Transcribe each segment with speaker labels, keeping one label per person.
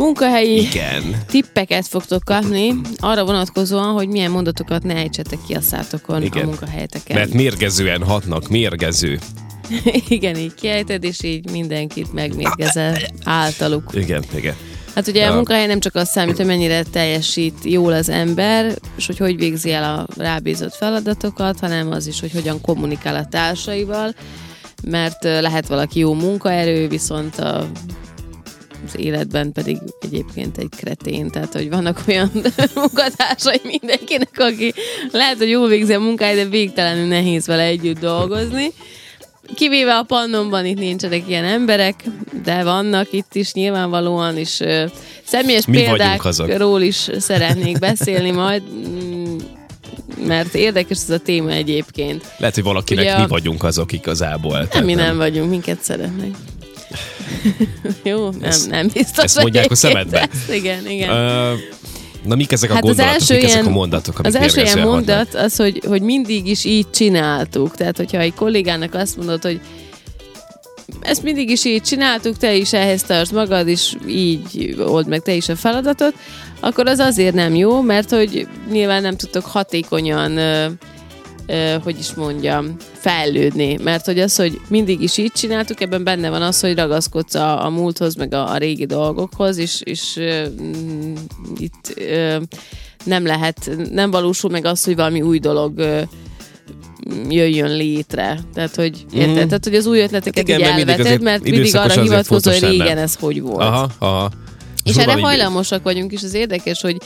Speaker 1: munkahelyi
Speaker 2: Igen.
Speaker 1: tippeket fogtok kapni arra vonatkozóan, hogy milyen mondatokat ne ejtsetek ki a szátokon
Speaker 2: Igen.
Speaker 1: a munkahelyeteken.
Speaker 2: Mert mérgezően hatnak, mérgező.
Speaker 1: Igen, így kiejted, és így mindenkit megmérgezel általuk.
Speaker 2: Igen, igen.
Speaker 1: Hát ugye a munkahely nem csak azt számít, hogy mennyire teljesít jól az ember, és hogy hogy végzi el a rábízott feladatokat, hanem az is, hogy hogyan kommunikál a társaival, mert lehet valaki jó munkaerő, viszont a az életben pedig egyébként egy kretén, tehát hogy vannak olyan munkatársai mindenkinek, aki lehet, hogy jól végzi a munkáját, de végtelenül nehéz vele együtt dolgozni. Kivéve a pannomban itt nincsenek ilyen emberek, de vannak itt is nyilvánvalóan, és ö, személyes
Speaker 2: Mi
Speaker 1: példákról is szeretnék beszélni majd, mm, mert érdekes ez a téma egyébként.
Speaker 2: Lehet, hogy valakinek
Speaker 1: Ugye
Speaker 2: mi vagyunk azok igazából.
Speaker 1: Nem,
Speaker 2: Tehát
Speaker 1: mi nem vagyunk, minket szeretnek. Jó, nem, nem biztos.
Speaker 2: ezt mondják a szemedbe?
Speaker 1: Ezt, igen, igen.
Speaker 2: Na mik ezek a
Speaker 1: Hát az
Speaker 2: gondolatok,
Speaker 1: első
Speaker 2: mik ezek a
Speaker 1: ilyen-
Speaker 2: mondatok, amik
Speaker 1: Az első ilyen mondat az, hogy, hogy mindig is így csináltuk. Tehát, hogyha egy kollégának azt mondod, hogy ezt mindig is így csináltuk, te is ehhez tartsd magad, és így old meg te is a feladatot, akkor az azért nem jó, mert hogy nyilván nem tudtok hatékonyan, hogy is mondjam, fejlődni. Mert hogy az, hogy mindig is így csináltuk, ebben benne van az, hogy ragaszkodsz a, a múlthoz, meg a, a régi dolgokhoz, és, és mm, itt ö, nem lehet, nem valósul meg az, hogy valami új dolog ö, jöjjön létre. Tehát, hogy érted?
Speaker 2: Mhm.
Speaker 1: Tehát, hogy az új ötleteket
Speaker 2: Hát igen,
Speaker 1: így
Speaker 2: mindig
Speaker 1: elveted,
Speaker 2: azért
Speaker 1: mert mindig arra hivatkozol, hogy régen ez hogy volt.
Speaker 2: Aha, aha.
Speaker 1: És
Speaker 2: Szóval
Speaker 1: erre hajlamosak vagyunk, és az érdekes, hogy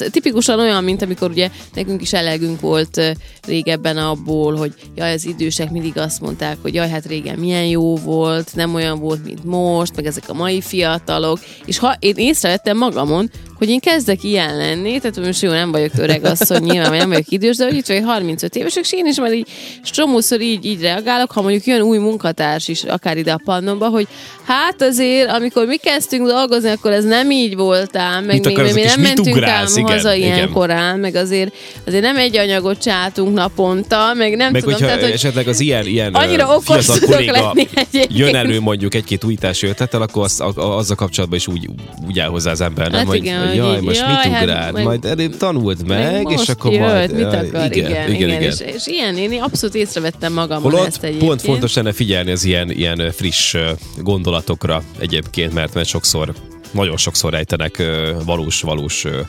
Speaker 1: ez tipikusan olyan, mint amikor ugye nekünk is elegünk volt régebben abból, hogy jaj, az idősek mindig azt mondták, hogy jaj, hát régen milyen jó volt, nem olyan volt, mint most, meg ezek a mai fiatalok. És ha én észrevettem magamon, hogy én kezdek ilyen lenni, tehát most jó, nem vagyok öreg asszony, nyilván nem vagyok idős, de hogy vagy 35 évesek, és én is már így csomószor így, így reagálok, ha mondjuk jön új munkatárs is, akár ide a pannomba, hogy hát azért, amikor mi kezdtünk dolgozni, akkor ez nem így voltál, meg még, még
Speaker 2: és
Speaker 1: nem mentünk
Speaker 2: ugrálsz?
Speaker 1: ám
Speaker 2: Igen,
Speaker 1: haza ilyen
Speaker 2: igen.
Speaker 1: korán, meg azért, azért nem egy anyagot csátunk naponta, meg nem
Speaker 2: Meg
Speaker 1: tudom,
Speaker 2: hogyha
Speaker 1: tehát, hogy
Speaker 2: esetleg az ilyen, ilyen
Speaker 1: annyira okos tudok lenni egyébként.
Speaker 2: jön elő mondjuk egy-két újítási ötlettel, akkor azt, a, a, azzal kapcsolatban is úgy, úgy áll hozzá az ember, nem?
Speaker 1: Hát
Speaker 2: hogy,
Speaker 1: igen,
Speaker 2: hogy
Speaker 1: hogy
Speaker 2: jaj,
Speaker 1: így,
Speaker 2: most
Speaker 1: jaj,
Speaker 2: mit
Speaker 1: hát
Speaker 2: ugráld,
Speaker 1: meg-
Speaker 2: majd előbb tanuld meg, és akkor
Speaker 1: jött,
Speaker 2: majd...
Speaker 1: mit
Speaker 2: jaj,
Speaker 1: akar, igen, igen, igen,
Speaker 2: igen.
Speaker 1: És, és ilyen, én abszolút észrevettem magamon
Speaker 2: Holott
Speaker 1: ezt egyébként.
Speaker 2: pont fontos lenne figyelni az ilyen, ilyen friss gondolatokra egyébként, mert, mert sokszor, nagyon sokszor rejtenek ö, valós, valós, ö,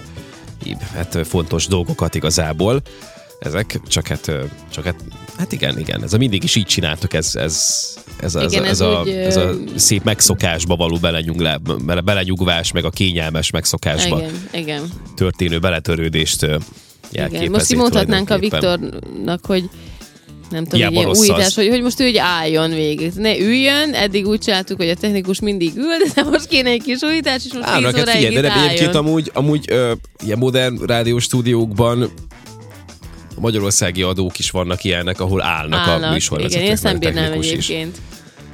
Speaker 2: így, hát fontos dolgokat igazából. Ezek csak hát, csak hát, hát igen, igen, ez a mindig is így csináltuk, ez, ez, ez, ez,
Speaker 1: Igen, ez
Speaker 2: ez, a,
Speaker 1: úgy,
Speaker 2: ez a szép megszokásba való belenyuglá, bele- belenyugvás, meg a kényelmes megszokásba
Speaker 1: Igen, igen.
Speaker 2: történő beletörődést
Speaker 1: igen. Most így mondhatnánk a. Viktornak, hogy nem tudom,
Speaker 2: Hiába
Speaker 1: egy ilyen
Speaker 2: az.
Speaker 1: újítás, hogy, hogy most ő hogy álljon végig. Ne üljön, eddig úgy csináltuk, hogy a technikus mindig ül, de most kéne egy kis újítás, és most
Speaker 2: Á,
Speaker 1: 10
Speaker 2: hát
Speaker 1: óráig
Speaker 2: figyelj, de egyébként amúgy, amúgy ö, ilyen modern rádiós stúdiókban a magyarországi adók is vannak ilyenek, ahol állnak, a
Speaker 1: Állnak.
Speaker 2: műsorvezetők.
Speaker 1: Igen, én ezt nem bírnám
Speaker 2: technikus is.
Speaker 1: egyébként.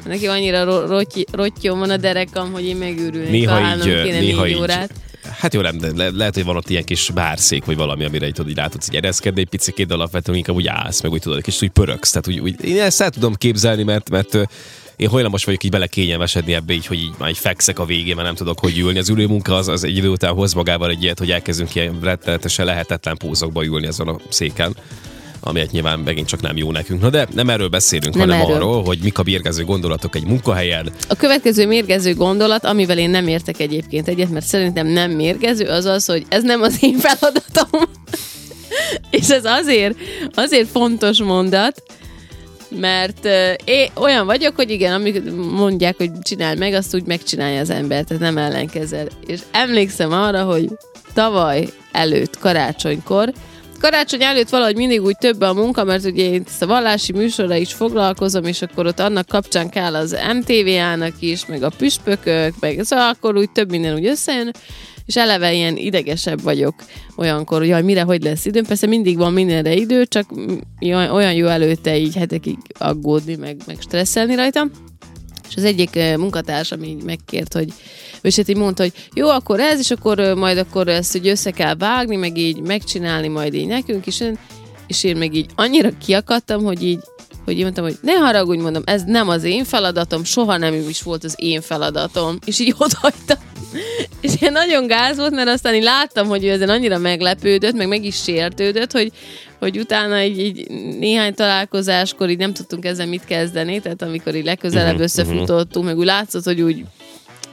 Speaker 1: Neki annyira ro- rotty- rottyom van a derekam, hogy én megőrülnék,
Speaker 2: Néha
Speaker 1: ha állnom
Speaker 2: így,
Speaker 1: kéne
Speaker 2: néha
Speaker 1: négy
Speaker 2: így.
Speaker 1: órát.
Speaker 2: Hát jó, nem, de le, lehet, hogy van ott ilyen kis bárszék, vagy valami, amire így, tudod, így rá tudsz így ereszkedni egy picit, de alapvetően inkább úgy állsz, meg úgy tudod, egy kicsit úgy pöröksz. Tehát úgy, úgy, én ezt el tudom képzelni, mert, mert én hajlamos vagyok így belekényelmesedni ebbe, így, hogy így már így fekszek a végén, mert nem tudok hogy ülni. Az ülőmunka az, az egy idő után hoz magával egy ilyet, hogy elkezdünk ilyen rettenetesen lehetetlen pózokba ülni azon a széken amiért nyilván megint csak nem jó nekünk. Na de nem erről beszélünk,
Speaker 1: Nem
Speaker 2: hanem
Speaker 1: erről.
Speaker 2: arról, hogy mik a bérgező gondolatok egy munkahelyen.
Speaker 1: A következő mérgező gondolat, amivel én nem értek egyébként egyet, mert szerintem nem mérgező, az az, hogy ez nem az én feladatom. És ez azért, azért fontos mondat, mert én olyan vagyok, hogy igen, amikor mondják, hogy csinálj meg, azt úgy megcsinálja az ember, tehát nem ellenkezel. És emlékszem arra, hogy tavaly előtt, karácsonykor, karácsony előtt valahogy mindig úgy több a munka, mert ugye én ezt a vallási műsorra is foglalkozom, és akkor ott annak kapcsán kell az MTV-ának is, meg a püspökök, meg szóval akkor úgy több minden úgy összejön, és eleve ilyen idegesebb vagyok olyankor, hogy jaj, mire, hogy lesz időm. Persze mindig van mindenre idő, csak olyan jó előtte így hetekig aggódni, meg, meg stresszelni rajtam. És az egyik eh, munkatársam így megkért, hogy és hát így mondta, hogy jó, akkor ez, és akkor ö, majd akkor ezt hogy össze kell vágni, meg így megcsinálni majd így nekünk is. És én meg így annyira kiakadtam, hogy így, hogy én mondtam, hogy ne haragudj, mondom, ez nem az én feladatom, soha nem is volt az én feladatom. És így odahagytam. És én nagyon gáz volt, mert aztán én láttam, hogy ő ezen annyira meglepődött, meg meg is sértődött, hogy, hogy utána így, így néhány találkozáskor így nem tudtunk ezzel mit kezdeni, tehát amikor így legközelebb uh-huh, összefutottunk, meg úgy látszott, hogy úgy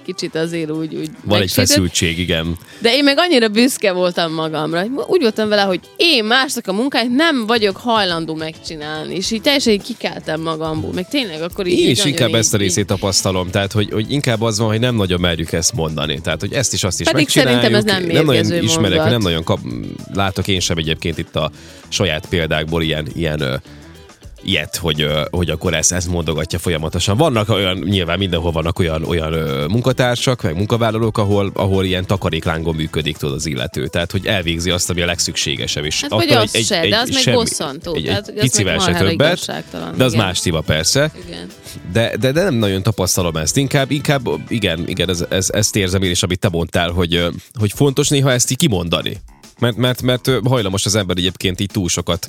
Speaker 1: kicsit azért úgy, úgy
Speaker 2: Van egy feszültség, igen.
Speaker 1: De én meg annyira büszke voltam magamra, úgy voltam vele, hogy én másnak a munkáját nem vagyok hajlandó megcsinálni, és így teljesen így kikeltem magamból, meg tényleg akkor így...
Speaker 2: Én
Speaker 1: is
Speaker 2: inkább
Speaker 1: így,
Speaker 2: ezt a részét tapasztalom, tehát hogy, hogy inkább az van, hogy nem nagyon merjük ezt mondani, tehát hogy ezt is azt is
Speaker 1: Pedig
Speaker 2: megcsináljuk.
Speaker 1: szerintem ez nem
Speaker 2: nem nagyon ismerek,
Speaker 1: mondat.
Speaker 2: nem nagyon kap, látok én sem egyébként itt a saját példákból ilyen, ilyen ilyet, hogy, hogy akkor ezt, ezt mondogatja folyamatosan. Vannak olyan, nyilván mindenhol vannak olyan, olyan munkatársak, meg munkavállalók, ahol, ahol ilyen takaréklángon működik tudod az illető. Tehát, hogy elvégzi azt, ami a legszükségesebb. És
Speaker 1: Hát vagy
Speaker 2: attól
Speaker 1: az se, de az meg bosszantó.
Speaker 2: Egy, egy picivel se többet, de az
Speaker 1: igen.
Speaker 2: más téma persze.
Speaker 1: Igen.
Speaker 2: De, de, de nem nagyon tapasztalom ezt. Inkább, inkább igen, igen ez, ez, ezt érzem én is, amit te mondtál, hogy, hogy fontos néha ezt így kimondani. Mert, mert, mert hajlamos az ember egyébként így túl sokat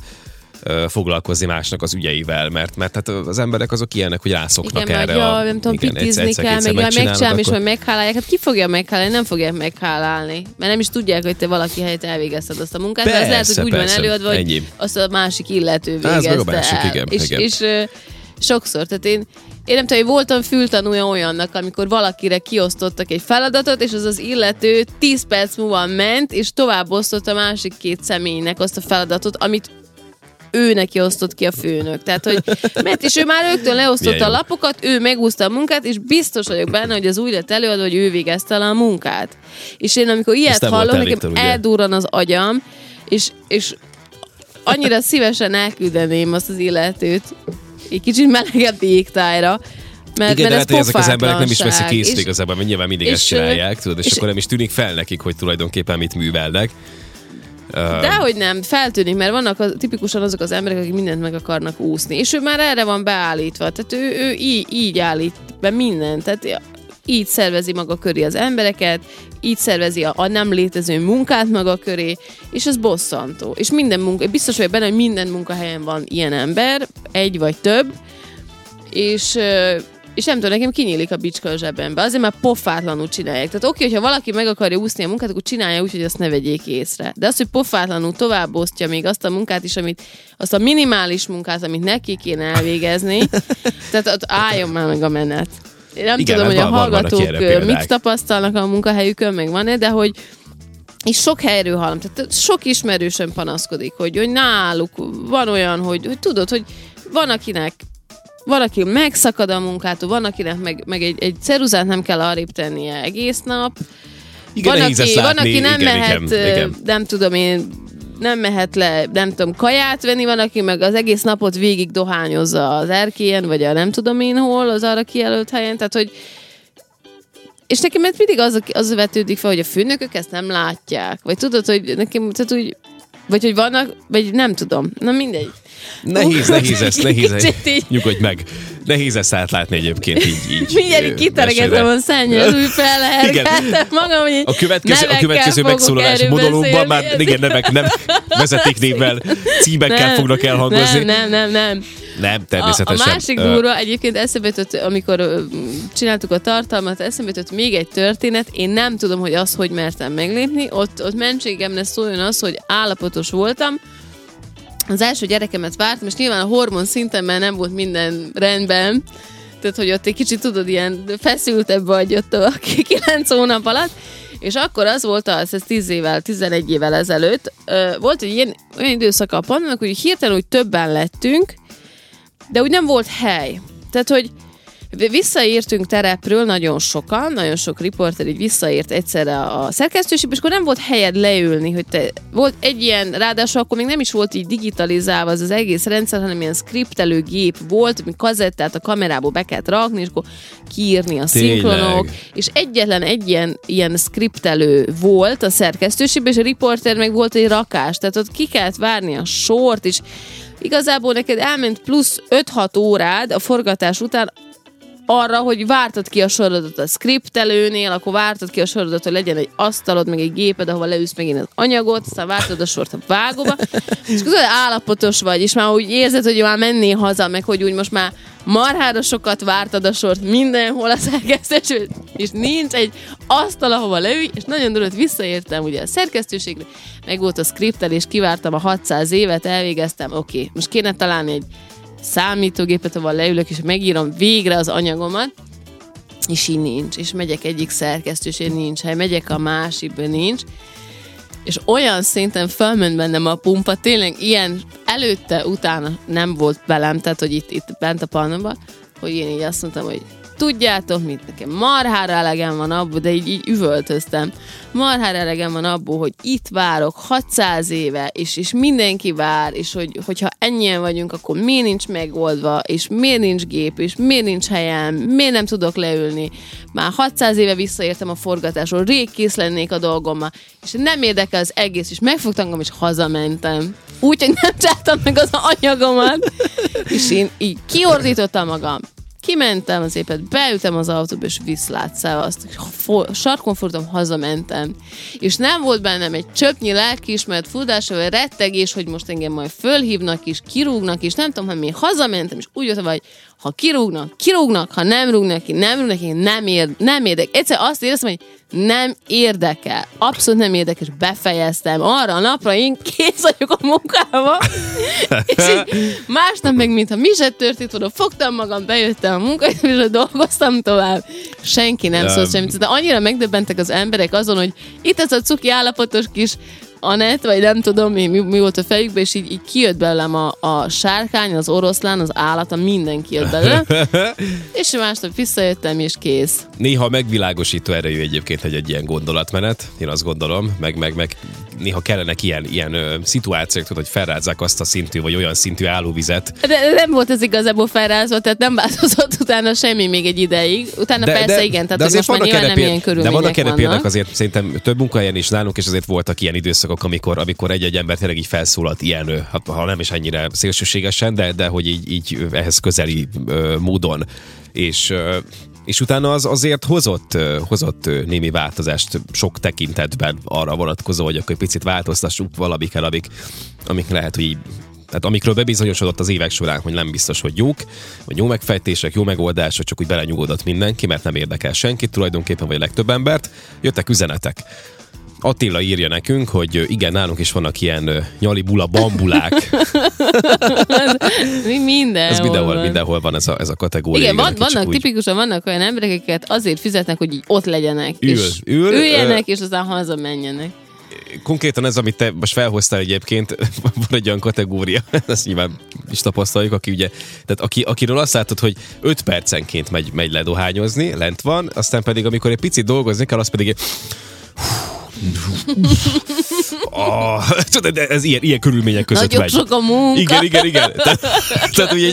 Speaker 2: foglalkozni másnak az ügyeivel, mert, mert hát az emberek azok ilyenek, hogy rászoknak
Speaker 1: Igen,
Speaker 2: erre.
Speaker 1: ja,
Speaker 2: a,
Speaker 1: nem tudom,
Speaker 2: igen,
Speaker 1: pitizni
Speaker 2: egyszer-
Speaker 1: kell,
Speaker 2: egyszer
Speaker 1: meg megcsinálom, és
Speaker 2: akkor-
Speaker 1: majd meghálálják. Hát ki fogja meghálálni? Nem fogják meghálálni. Mert nem is tudják, hogy te valaki helyett elvégezted azt a munkát. de az lehet,
Speaker 2: Persze,
Speaker 1: hogy úgy van
Speaker 2: persze,
Speaker 1: előadva, hogy
Speaker 2: ennyi.
Speaker 1: azt a másik illető
Speaker 2: meg a
Speaker 1: végezte
Speaker 2: másik,
Speaker 1: el.
Speaker 2: igen,
Speaker 1: és,
Speaker 2: igen.
Speaker 1: és sokszor, tehát én én nem tudom, hogy voltam fültanúja olyannak, amikor valakire kiosztottak egy feladatot, és az az illető 10 perc múlva ment, és tovább osztott a másik két személynek azt a feladatot, amit ő neki osztott ki a főnök. Tehát, hogy, mert is ő már rögtön leosztotta a lapokat, ő megúszta a munkát, és biztos vagyok benne, hogy az úgy lett előadva, hogy ő végezte el a munkát. És én amikor ilyet hallom, nekem
Speaker 2: ugye?
Speaker 1: eldurran az agyam, és, és annyira szívesen elküldeném azt az illetőt egy kicsit melegebb égtájra, mert,
Speaker 2: Igen, de
Speaker 1: mert
Speaker 2: lehet,
Speaker 1: ez
Speaker 2: hogy ezek az emberek nem is veszik észre
Speaker 1: És-
Speaker 2: igazából, mert nyilván mindig ezt
Speaker 1: és,
Speaker 2: csinálják, tudod, és,
Speaker 1: és-
Speaker 2: akkor nem is tűnik fel nekik, hogy tulajdonképpen mit művelnek.
Speaker 1: Dehogy nem, feltűnik, mert vannak az, tipikusan azok az emberek, akik mindent meg akarnak úszni. És ő már erre van beállítva. Tehát ő, ő így, így állít be mindent. Tehát így szervezi maga köré az embereket, így szervezi a, a nem létező munkát maga köré, és ez bosszantó. És minden munka, biztos vagyok benne, hogy minden munkahelyen van ilyen ember, egy vagy több, és és nem tudom, nekem kinyílik a bicska a zsebembe. Azért már pofátlanul csinálják. Tehát oké, hogyha valaki meg akarja úszni a munkát, akkor csinálja úgy, hogy azt ne vegyék észre. De az, hogy pofátlanul tovább osztja még azt a munkát is, amit, azt a minimális munkát, amit neki kéne elvégezni, tehát ott álljon már meg a menet. Én nem
Speaker 2: Igen,
Speaker 1: tudom,
Speaker 2: hát
Speaker 1: hogy a
Speaker 2: van- vannak
Speaker 1: hallgatók mit tapasztalnak a munkahelyükön, meg van-e, de hogy és sok helyről hallom, tehát sok ismerősön panaszkodik, hogy, hogy náluk van olyan, hogy, hogy tudod, hogy van akinek van, aki megszakad a munkától, van, akinek meg, meg egy, egy ceruzát nem kell arrébb tennie egész nap.
Speaker 2: Igen,
Speaker 1: van, aki, van, aki nem
Speaker 2: igen,
Speaker 1: mehet,
Speaker 2: igen, igen.
Speaker 1: nem tudom én, nem mehet le, nem tudom, kaját venni, van, aki meg az egész napot végig dohányozza az erkélyen, vagy a nem tudom én hol, az arra kijelölt helyen, tehát hogy és nekem mert mindig az, az vetődik fel, hogy a főnökök ezt nem látják. Vagy tudod, hogy nekem, tehát úgy, vagy hogy vannak, vagy nem tudom. Na mindegy.
Speaker 2: Nehéz, nehéz ezt, nehéz.
Speaker 1: Kicsit így.
Speaker 2: Nyugodj meg. Nehéz ezt átlátni egyébként így. így
Speaker 1: Mindjárt kiteregetem a úgy fellehergeltem magam, hogy
Speaker 2: A következő, a következő megszólalás monológban már igen, nevek, nem vezetéknévvel, címekkel fognak elhangozni.
Speaker 1: Nem, nem, nem, nem.
Speaker 2: Nem,
Speaker 1: A, a
Speaker 2: természetesen.
Speaker 1: másik durva, egyébként eszembe jutott, amikor csináltuk a tartalmat, eszembe jutott még egy történet, én nem tudom, hogy azt hogy mertem meglépni, ott, ott mentségemre szóljon az, hogy állapotos voltam, az első gyerekemet vártam, és nyilván a hormon szintemben nem volt minden rendben, tehát, hogy ott egy kicsit tudod, ilyen feszültebb vagy ott a 9 hónap alatt, és akkor az volt az, ez 10 évvel, 11 évvel ezelőtt, volt egy ilyen, olyan időszak a pandemik, hogy hirtelen úgy többen lettünk, de úgy nem volt hely. Tehát, hogy visszaértünk terepről nagyon sokan, nagyon sok riporter így visszaért egyszerre a szerkesztőségbe, és akkor nem volt helyed leülni, hogy te, volt egy ilyen, ráadásul akkor még nem is volt így digitalizálva az, az egész rendszer, hanem ilyen skriptelő gép volt, ami kazettát a kamerából be kellett rakni, és akkor kiírni a
Speaker 2: Tényleg?
Speaker 1: szinkronok, és egyetlen egy ilyen, ilyen skriptelő volt a szerkesztőségben, és a riporter meg volt egy rakás, tehát ott ki kellett várni a sort, és igazából neked elment plusz 5-6 órád a forgatás után arra, hogy vártad ki a sorodat a skriptelőnél, akkor vártad ki a sorodat, hogy legyen egy asztalod, meg egy géped, ahova leülsz megint az anyagot, aztán vártad a sort a vágóba, és közben állapotos vagy, és már úgy érzed, hogy már mennél haza, meg hogy úgy most már marhára sokat vártad a sort mindenhol a szerkesztés, és nincs egy asztal, ahova leülj, és nagyon durva, visszaértem ugye a szerkesztőségre, meg volt a skriptel, és kivártam a 600 évet, elvégeztem, oké, okay, most kéne találni egy számítógépet, ahol leülök, és megírom végre az anyagomat, és így nincs, és megyek egyik szerkesztőség, nincs hely, megyek a másikba, nincs, és olyan szinten felment bennem a pumpa, tényleg ilyen előtte, utána nem volt velem, tehát hogy itt, itt bent a pannoba, hogy én így azt mondtam, hogy tudjátok mit, nekem marhára elegem van abból, de így, így üvöltöztem, marhára elegem van abból, hogy itt várok 600 éve, és, és mindenki vár, és hogy, hogyha ennyien vagyunk, akkor miért nincs megoldva, és miért nincs gép, és miért nincs helyem, miért nem tudok leülni. Már 600 éve visszaértem a forgatásról, rég kész lennék a dolgommal, és nem érdekel az egész, és megfogtam magam, és hazamentem. Úgy, hogy nem csináltam meg az anyagomat, és én így kiordítottam magam kimentem az épet, beültem az autóba, és viszlát szevaszt. Sarkon fordultam, hazamentem. És nem volt bennem egy csöpnyi lelkiismeret furdás, vagy rettegés, hogy most engem majd fölhívnak és kirúgnak, és nem tudom, hogy mi hazamentem, és úgy voltam, hogy ha kirúgnak, kirúgnak, ha nem rúgnak ki, nem rúgnak ki, nem, ér, nem érdek. Egyszer azt éreztem, hogy nem érdekel. Abszolút nem érdekel, és befejeztem. Arra a napra én kész vagyok a munkába. és így másnap meg, mintha mi se történt, oda fogtam magam, bejöttem a munkahelyre, és dolgoztam tovább. Senki nem szólt semmit. De annyira megdöbbentek az emberek azon, hogy itt ez a cuki állapotos kis Anett, vagy nem tudom mi, mi, volt a fejükben, és így, így kijött belőlem a, a sárkány, az oroszlán, az állata, minden kijött belőle. és másnap visszajöttem, és kész.
Speaker 2: Néha megvilágosító erejű egyébként egy, egy ilyen gondolatmenet, én azt gondolom, meg, meg, meg néha kellenek ilyen, ilyen ö, szituációk, tudod, hogy felrázzák azt a szintű, vagy olyan szintű állóvizet.
Speaker 1: De nem volt ez igazából felrázva, tehát nem változott utána semmi még egy ideig. Utána de, persze de, igen, tehát de azért most már nyilván nem ilyen körülmények
Speaker 2: De vannak erre példák azért szerintem több munkahelyen is nálunk, és azért voltak ilyen időszakok, amikor, amikor egy-egy ember tényleg így felszólalt ilyen, ha nem is ennyire szélsőségesen, de, de hogy így, így ehhez közeli ö, módon. És és utána az azért hozott, hozott némi változást sok tekintetben arra vonatkozó, hogy akkor picit változtassuk valamikkel, amik, amik lehet, hogy így tehát amikről bebizonyosodott az évek során, hogy nem biztos, hogy jók, vagy jó megfejtések, jó megoldások, csak úgy belenyugodott mindenki, mert nem érdekel senkit tulajdonképpen, vagy a legtöbb embert. Jöttek üzenetek. Attila írja nekünk, hogy igen, nálunk is vannak ilyen nyali bula bambulák.
Speaker 1: Mi minden.
Speaker 2: Ez mindenhol, van. mindenhol van ez a, ez a kategória.
Speaker 1: Igen, van, vannak úgy... tipikusan vannak olyan emberek, akiket azért fizetnek, hogy így ott legyenek.
Speaker 2: Ül,
Speaker 1: és
Speaker 2: ül,
Speaker 1: üljenek, ö... és aztán hazamenjenek
Speaker 2: konkrétan ez, amit te most felhoztál egyébként, van egy olyan kategória, ezt nyilván is tapasztaljuk, aki ugye, tehát aki, akiről azt látod, hogy 5 percenként megy, megy ledohányozni, lent van, aztán pedig amikor egy picit dolgozni kell, az pedig oh, de ez ilyen, ilyen körülmények között
Speaker 1: Nagyon
Speaker 2: megy.
Speaker 1: sok a munka.
Speaker 2: Igen, igen, igen. Tehát, tehát ugye,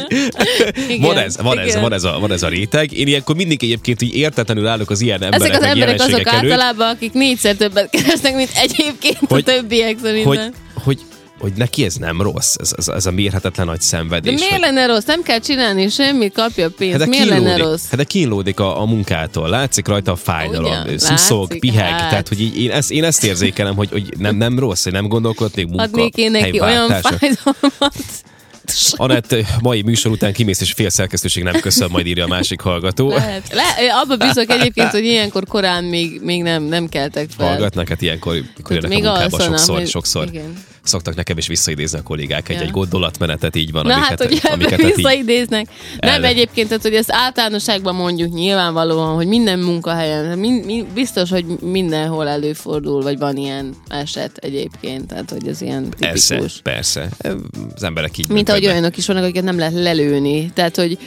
Speaker 2: igen, van, ez, van, igen. ez, van, ez a, van ez a réteg. Én ilyenkor mindig egyébként így értetlenül állok az ilyen emberek,
Speaker 1: Ezek az emberek azok
Speaker 2: előtt.
Speaker 1: általában, akik négyszer többet keresnek, mint egyébként hogy, a többiek szerintem.
Speaker 2: Hogy, hogy hogy neki ez nem rossz, ez, ez, ez a mérhetetlen nagy szenvedés.
Speaker 1: De miért hogy... lenne rossz? Nem kell csinálni semmit, kapja pénzt. Hát miért
Speaker 2: kínlódik,
Speaker 1: lenne rossz?
Speaker 2: Hát de kínlódik a, a munkától, látszik rajta a fájdalom, szuszog, piheg, hát. tehát hogy így, én, ezt, én ezt érzékelem, hogy, hogy nem, nem rossz, hogy nem gondolkodnék munka,
Speaker 1: Adnék én neki olyan fájdalmat.
Speaker 2: Anett, mai műsor után kimész, és fél szerkesztőség nem köszön, majd írja a másik hallgató.
Speaker 1: Lehet. Le, abba bízok egyébként, hogy ilyenkor korán még, még nem, nem keltek fel.
Speaker 2: Hallgatnak, hát ilyenkor, ilyenkor jönnek a munkába sokszor, hogy, sokszor. Igen szoktak nekem is visszaidézni a kollégák egy, ja. gondolatmenetet, így van.
Speaker 1: Na amiket, hát, ugye amiket visszaidéznek. Nem el... egyébként, tehát, hogy ezt általánosságban mondjuk nyilvánvalóan, hogy minden munkahelyen, mind, mind, biztos, hogy mindenhol előfordul, vagy van ilyen eset egyébként, tehát hogy ez ilyen tipikus.
Speaker 2: Persze, persze. Az emberek így
Speaker 1: Mint ahogy olyanok is vannak, akiket nem lehet lelőni. Tehát, hogy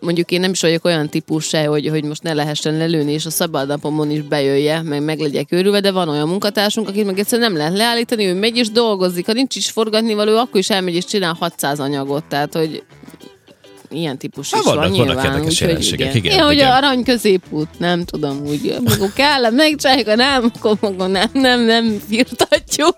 Speaker 1: mondjuk én nem is vagyok olyan típus se, hogy, hogy most ne lehessen lelőni, és a szabad napomon is bejöjje, meg meg legyek őrülve, de van olyan munkatársunk, akit meg egyszerűen nem lehet leállítani, ő megy és dolgozik, ha nincs is forgatni való, akkor is elmegy és csinál 600 anyagot, tehát hogy ilyen típus
Speaker 2: is
Speaker 1: vannak,
Speaker 2: van nyilván. Érdekes jelenségek, igen. igen,
Speaker 1: igen, hogy arany középút, nem tudom, úgy, amikor kell, megcsináljuk, ha nem, akkor nem, nem, nem firtatjuk.